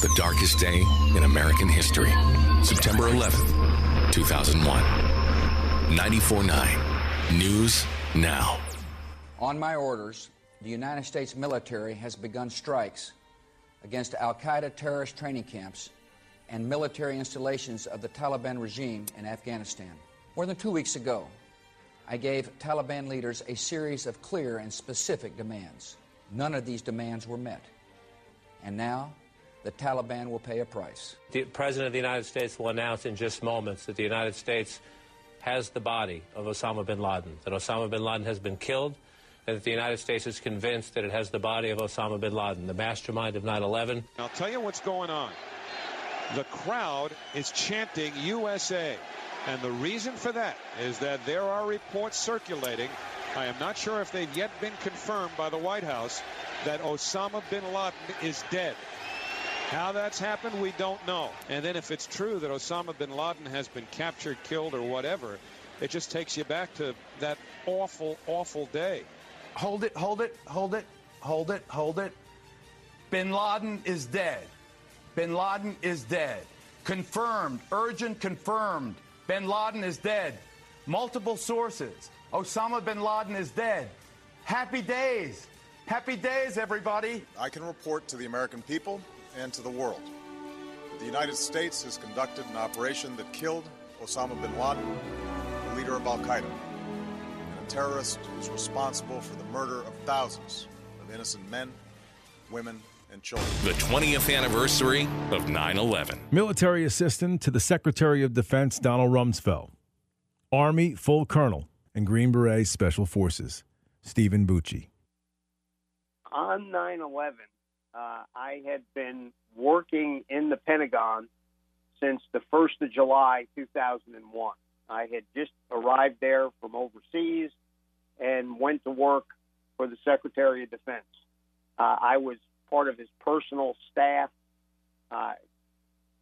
the darkest day in American history. September 11th, 2001. 94.9 News Now. On my orders, the United States military has begun strikes against Al Qaeda terrorist training camps and military installations of the Taliban regime in Afghanistan. More than two weeks ago, I gave Taliban leaders a series of clear and specific demands. None of these demands were met. And now, the Taliban will pay a price. The President of the United States will announce in just moments that the United States has the body of Osama bin Laden, that Osama bin Laden has been killed, and that the United States is convinced that it has the body of Osama bin Laden, the mastermind of 9 11. I'll tell you what's going on. The crowd is chanting USA. And the reason for that is that there are reports circulating. I am not sure if they've yet been confirmed by the White House that Osama bin Laden is dead. How that's happened, we don't know. And then if it's true that Osama bin Laden has been captured, killed, or whatever, it just takes you back to that awful, awful day. Hold it, hold it, hold it, hold it, hold it. Bin Laden is dead. Bin Laden is dead. Confirmed, urgent confirmed. Bin Laden is dead. Multiple sources. Osama bin Laden is dead. Happy days. Happy days, everybody. I can report to the American people and to the world the United States has conducted an operation that killed Osama bin Laden, the leader of Al Qaeda, and a terrorist who's responsible for the murder of thousands of innocent men, women, and children. The 20th anniversary of 9 11. Military assistant to the Secretary of Defense Donald Rumsfeld, Army full colonel and Green Beret Special Forces Steven Bucci. On 9 11, uh, I had been working in the Pentagon since the 1st of July 2001. I had just arrived there from overseas and went to work for the Secretary of Defense. Uh, I was part of his personal staff. Uh,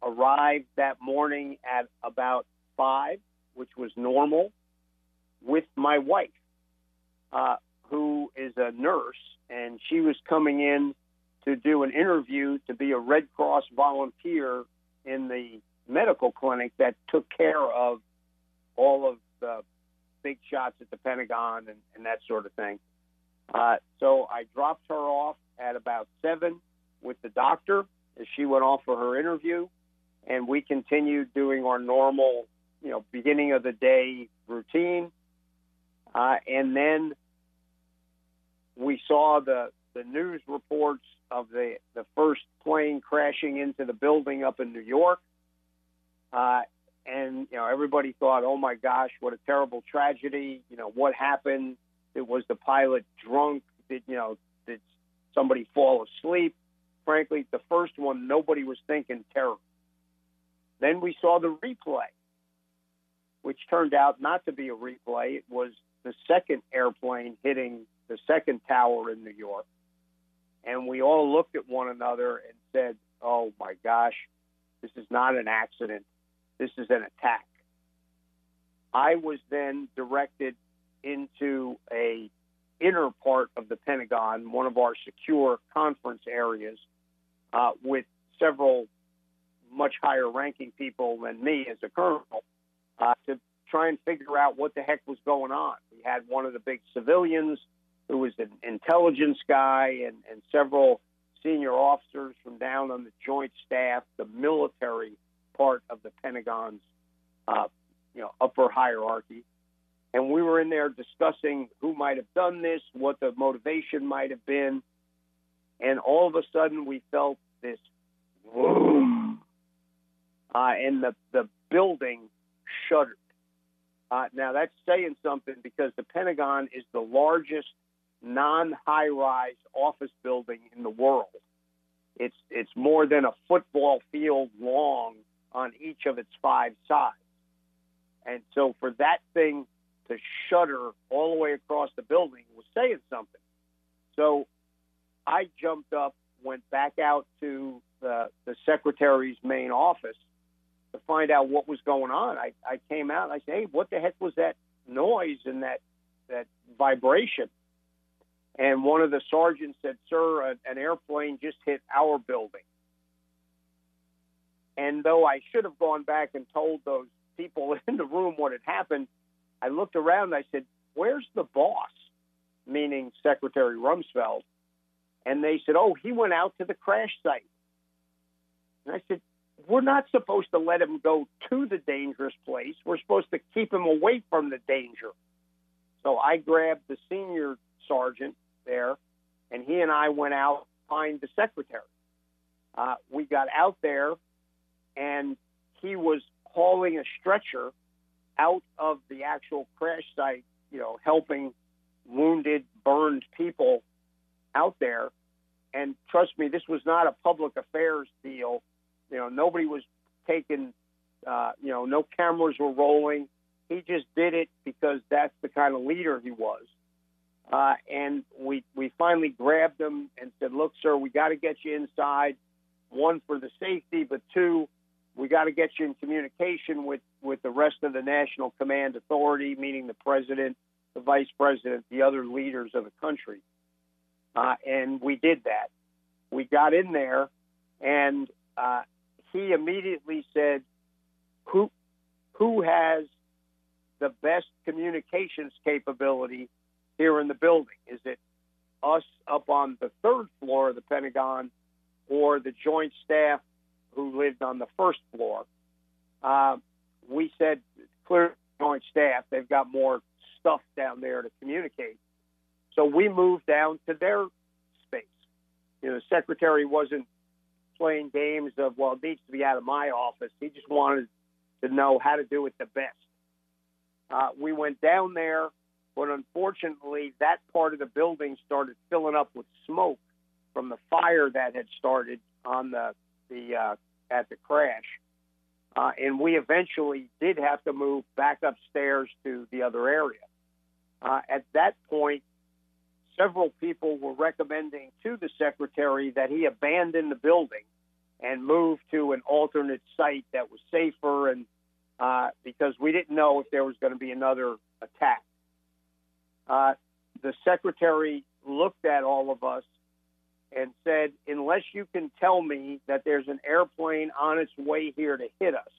arrived that morning at about five, which was normal, with my wife, uh, who is a nurse, and she was coming in to do an interview to be a Red Cross volunteer in the medical clinic that took care of all of the big shots at the Pentagon and, and that sort of thing. Uh, so I dropped her off at about seven with the doctor as she went off for her interview, and we continued doing our normal, you know, beginning of the day routine. Uh, and then we saw the the news reports of the the first plane crashing into the building up in New York. Uh, and you know everybody thought, "Oh my gosh, what a terrible tragedy! You know what happened? It was the pilot drunk? Did you know did somebody fall asleep?" Frankly, the first one nobody was thinking terror. Then we saw the replay, which turned out not to be a replay. It was the second airplane hitting the second tower in New York. And we all looked at one another and said, Oh my gosh, this is not an accident. This is an attack. I was then directed into a inner part of the Pentagon, one of our secure conference areas, uh, with several much higher ranking people than me as a colonel, uh, to try and figure out what the heck was going on. We had one of the big civilians who was an intelligence guy and, and several senior officers from down on the joint staff, the military part of the Pentagon's uh, you know upper hierarchy. And we were in there discussing who might have done this, what the motivation might have been. And all of a sudden, we felt this boom, uh, and the, the building shuddered. Uh, now, that's saying something because the Pentagon is the largest non high rise office building in the world. It's, it's more than a football field long on each of its five sides. And so for that thing to shudder all the way across the building was saying something. So I jumped up, went back out to the, the secretary's main office to find out what was going on. I, I came out and I said, Hey, what the heck was that noise and that, that vibration? And one of the sergeants said, Sir, an airplane just hit our building. And though I should have gone back and told those people in the room what had happened, I looked around and I said, Where's the boss? Meaning Secretary Rumsfeld. And they said, Oh, he went out to the crash site. And I said, We're not supposed to let him go to the dangerous place. We're supposed to keep him away from the danger. So I grabbed the senior sergeant there, and he and I went out to find the secretary. Uh, we got out there, and he was hauling a stretcher out of the actual crash site, you know, helping wounded, burned people out there. And trust me, this was not a public affairs deal. You know, nobody was taking, uh, you know, no cameras were rolling. He just did it because that's the kind of leader he was. Uh, and we we finally grabbed him and said, "Look, sir, we got to get you inside. One for the safety, but two, we got to get you in communication with with the rest of the national command authority, meaning the president, the vice president, the other leaders of the country." Uh, and we did that. We got in there, and uh, he immediately said, "Who who has the best communications capability here in the building? Is it us up on the third floor of the Pentagon or the Joint Staff who lived on the first floor? Uh, we said, clear Joint Staff, they've got more stuff down there to communicate. So we moved down to their space. You know, the secretary wasn't playing games of, well, it needs to be out of my office. He just wanted to know how to do it the best. Uh, we went down there, but unfortunately, that part of the building started filling up with smoke from the fire that had started on the the uh, at the crash, uh, and we eventually did have to move back upstairs to the other area. Uh, at that point, several people were recommending to the secretary that he abandon the building and move to an alternate site that was safer and uh, because we didn't know if there was going to be another attack. Uh, the secretary looked at all of us and said, unless you can tell me that there's an airplane on its way here to hit us,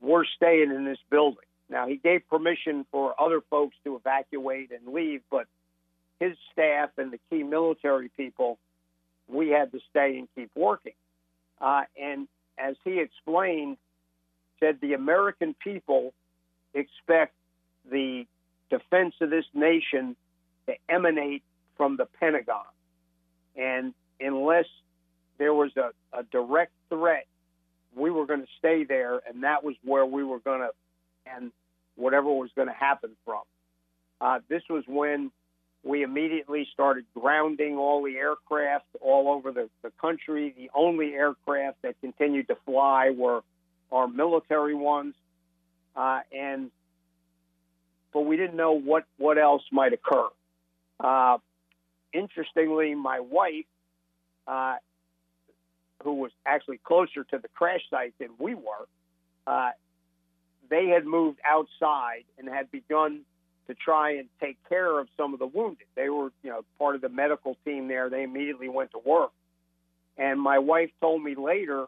we're staying in this building. Now, he gave permission for other folks to evacuate and leave, but his staff and the key military people, we had to stay and keep working. Uh, and as he explained, said the American people expect the defense of this nation to emanate from the Pentagon. And unless there was a, a direct threat, we were going to stay there, and that was where we were going to, and whatever was going to happen from. Uh, this was when we immediately started grounding all the aircraft all over the, the country. The only aircraft that continued to fly were our military ones, uh, and but we didn't know what what else might occur. Uh, interestingly, my wife, uh, who was actually closer to the crash site than we were, uh, they had moved outside and had begun to try and take care of some of the wounded. They were, you know, part of the medical team there. They immediately went to work. And my wife told me later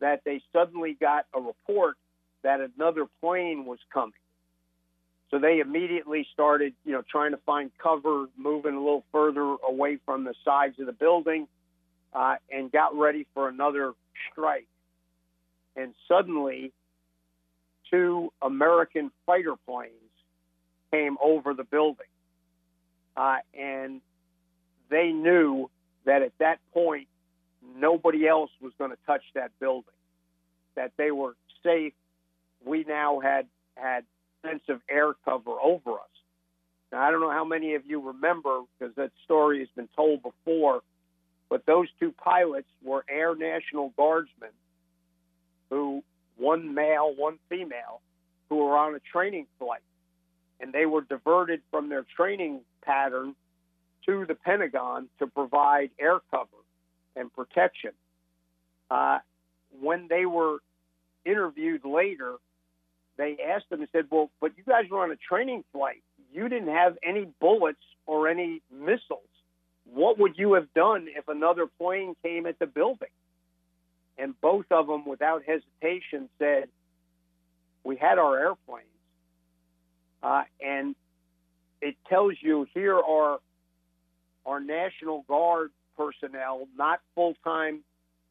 that they suddenly got a report that another plane was coming. So they immediately started, you know, trying to find cover, moving a little further away from the sides of the building, uh, and got ready for another strike. And suddenly, two American fighter planes came over the building, uh, and they knew that at that point nobody else was going to touch that building. That they were safe. We now had had of air cover over us. Now I don't know how many of you remember because that story has been told before, but those two pilots were Air National Guardsmen, who one male, one female, who were on a training flight, and they were diverted from their training pattern to the Pentagon to provide air cover and protection. Uh, when they were interviewed later, they asked them and said, "Well, but you guys were on a training flight. You didn't have any bullets or any missiles. What would you have done if another plane came at the building?" and both of them, without hesitation, said, "We had our airplanes," uh, and it tells you here are our National Guard personnel, not full-time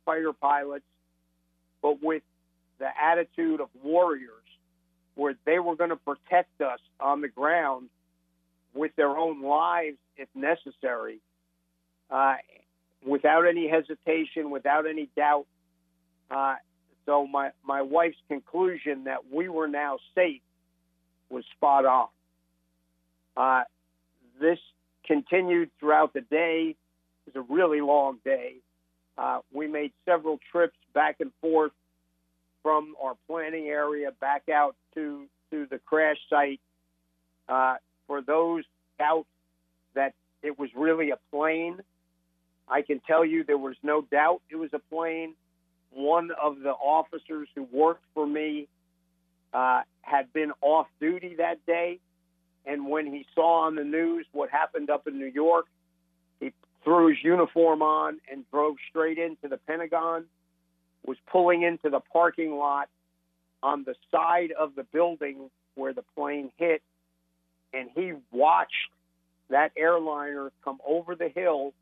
fighter pilots, but with the attitude of warriors, where they were going to protect us on the ground with their own lives if necessary, uh, without any hesitation, without any doubt. Uh, so my, my wife's conclusion that we were now safe was spot on. Uh, this continued throughout the day. It was a really long day. Uh, we made several trips back and forth from our planning area back out to, to the crash site. Uh, for those doubt that it was really a plane, I can tell you there was no doubt it was a plane. One of the officers who worked for me uh, had been off duty that day. And when he saw on the news what happened up in New York, he threw his uniform on and drove straight into the Pentagon, was pulling into the parking lot on the side of the building where the plane hit. And he watched that airliner come over the hill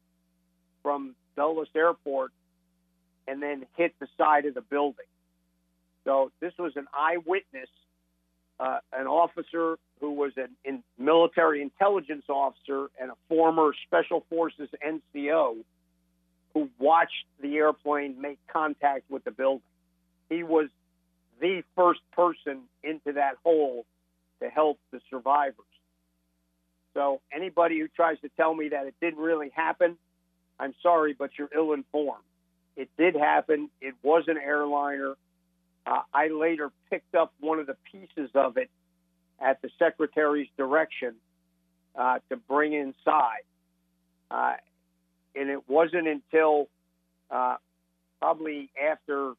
from Dulles Airport and then hit the side of the building. So this was an eyewitness, uh, an officer who was a in military intelligence officer and a former Special Forces NCO who watched the airplane make contact with the building. He was the first person into that hole to help the survivors. So anybody who tries to tell me that it didn't really happen, I'm sorry, but you're ill informed. It did happen. It was an airliner. Uh, I later picked up one of the pieces of it at the secretary's direction uh, to bring inside. Uh, and it wasn't until uh, probably after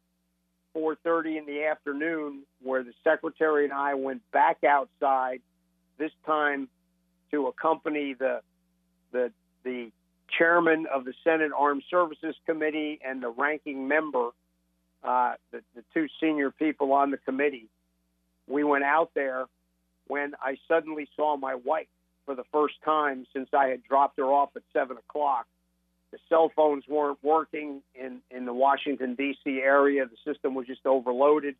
4:30 in the afternoon where the secretary and I went back outside. This time to accompany the the the chairman of the Senate Armed Services Committee and the ranking member, uh, the, the two senior people on the committee. We went out there when I suddenly saw my wife for the first time since I had dropped her off at seven o'clock. The cell phones weren't working in, in the Washington, D.C. area. The system was just overloaded.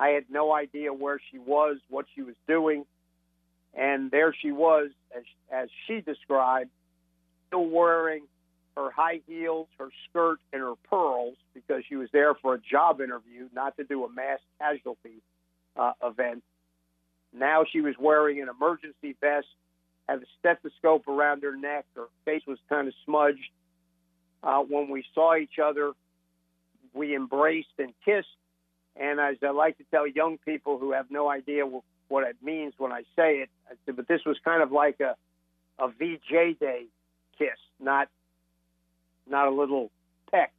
I had no idea where she was, what she was doing. And there she was, as, as she described, still wearing her high heels, her skirt, and her pearls because she was there for a job interview, not to do a mass casualty uh, event. Now she was wearing an emergency vest, had a stethoscope around her neck. Her face was kind of smudged. Uh, when we saw each other, we embraced and kissed. And as I like to tell young people who have no idea what it means when I say it, but this was kind of like a, a VJ day kiss, not not a little peck,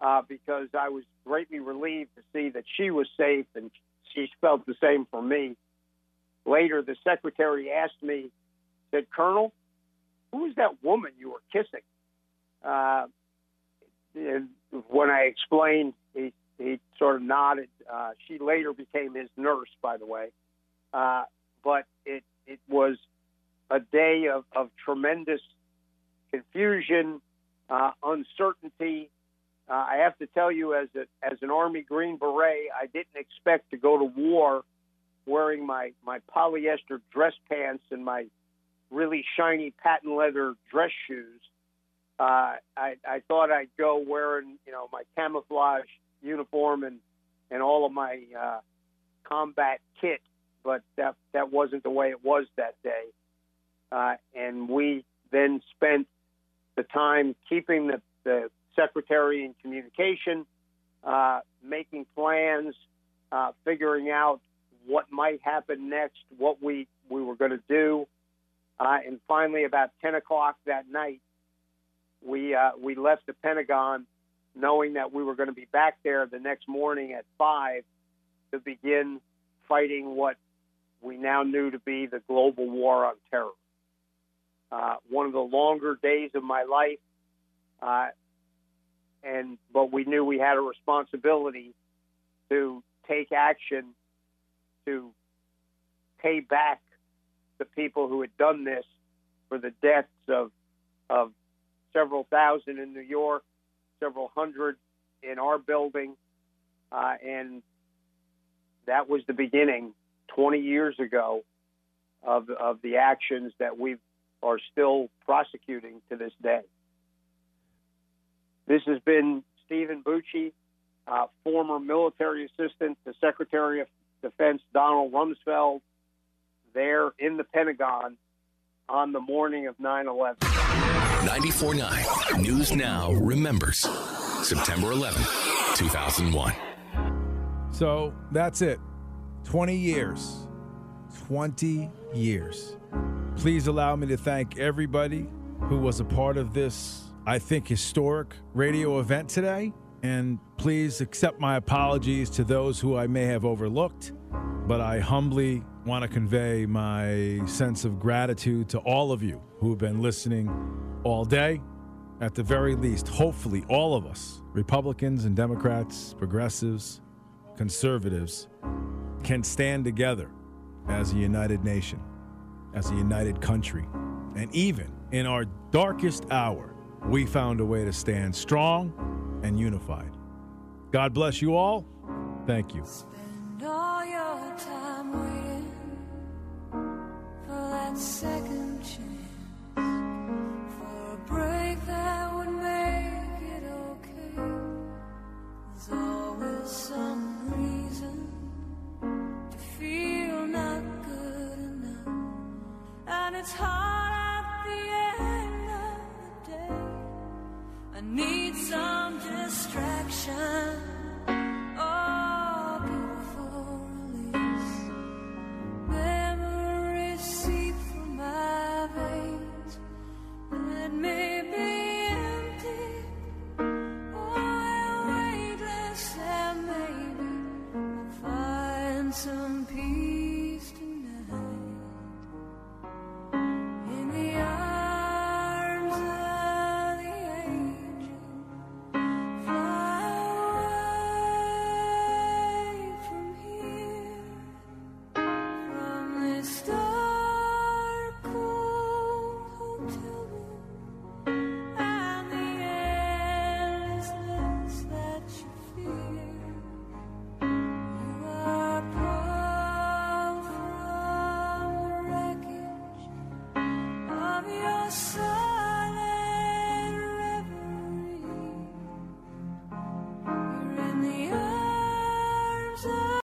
uh, because I was greatly relieved to see that she was safe and she felt the same for me. Later, the secretary asked me, said, Colonel, who is that woman you were kissing? Uh, and when I explained, he, he sort of nodded. Uh, she later became his nurse, by the way. Uh, but it, it was a day of, of tremendous confusion, uh, uncertainty. Uh, I have to tell you, as a, as an Army Green Beret, I didn't expect to go to war wearing my my polyester dress pants and my really shiny patent leather dress shoes. Uh, I, I thought I'd go wearing, you know, my camouflage uniform and and all of my uh, combat kit, but that that wasn't the way it was that day. Uh, and we then spent the time keeping the, the secretary in communication, uh, making plans, uh, figuring out what might happen next, what we, we were going to do. Uh, and finally, about 10 o'clock that night, we, uh, we left the Pentagon knowing that we were going to be back there the next morning at 5 to begin fighting what we now knew to be the global war on terror uh, one of the longer days of my life. Uh, and but we knew we had a responsibility to take action to pay back the people who had done this for the deaths of of several thousand in New York, several hundred in our building, uh, and that was the beginning 20 years ago of of the actions that we are still prosecuting to this day. This has been Steven Bucci, uh, former military assistant to Secretary of Defense Donald Rumsfeld, there in the Pentagon on the morning of 9 11. 94.9 News Now remembers September 11, 2001. So that's it. 20 years. 20 years. Please allow me to thank everybody who was a part of this, I think, historic radio event today. And please accept my apologies to those who I may have overlooked. But I humbly want to convey my sense of gratitude to all of you who have been listening all day. At the very least, hopefully, all of us, Republicans and Democrats, progressives, conservatives, can stand together as a united nation, as a united country. And even in our darkest hour, we found a way to stand strong and unified. God bless you all. Thank you.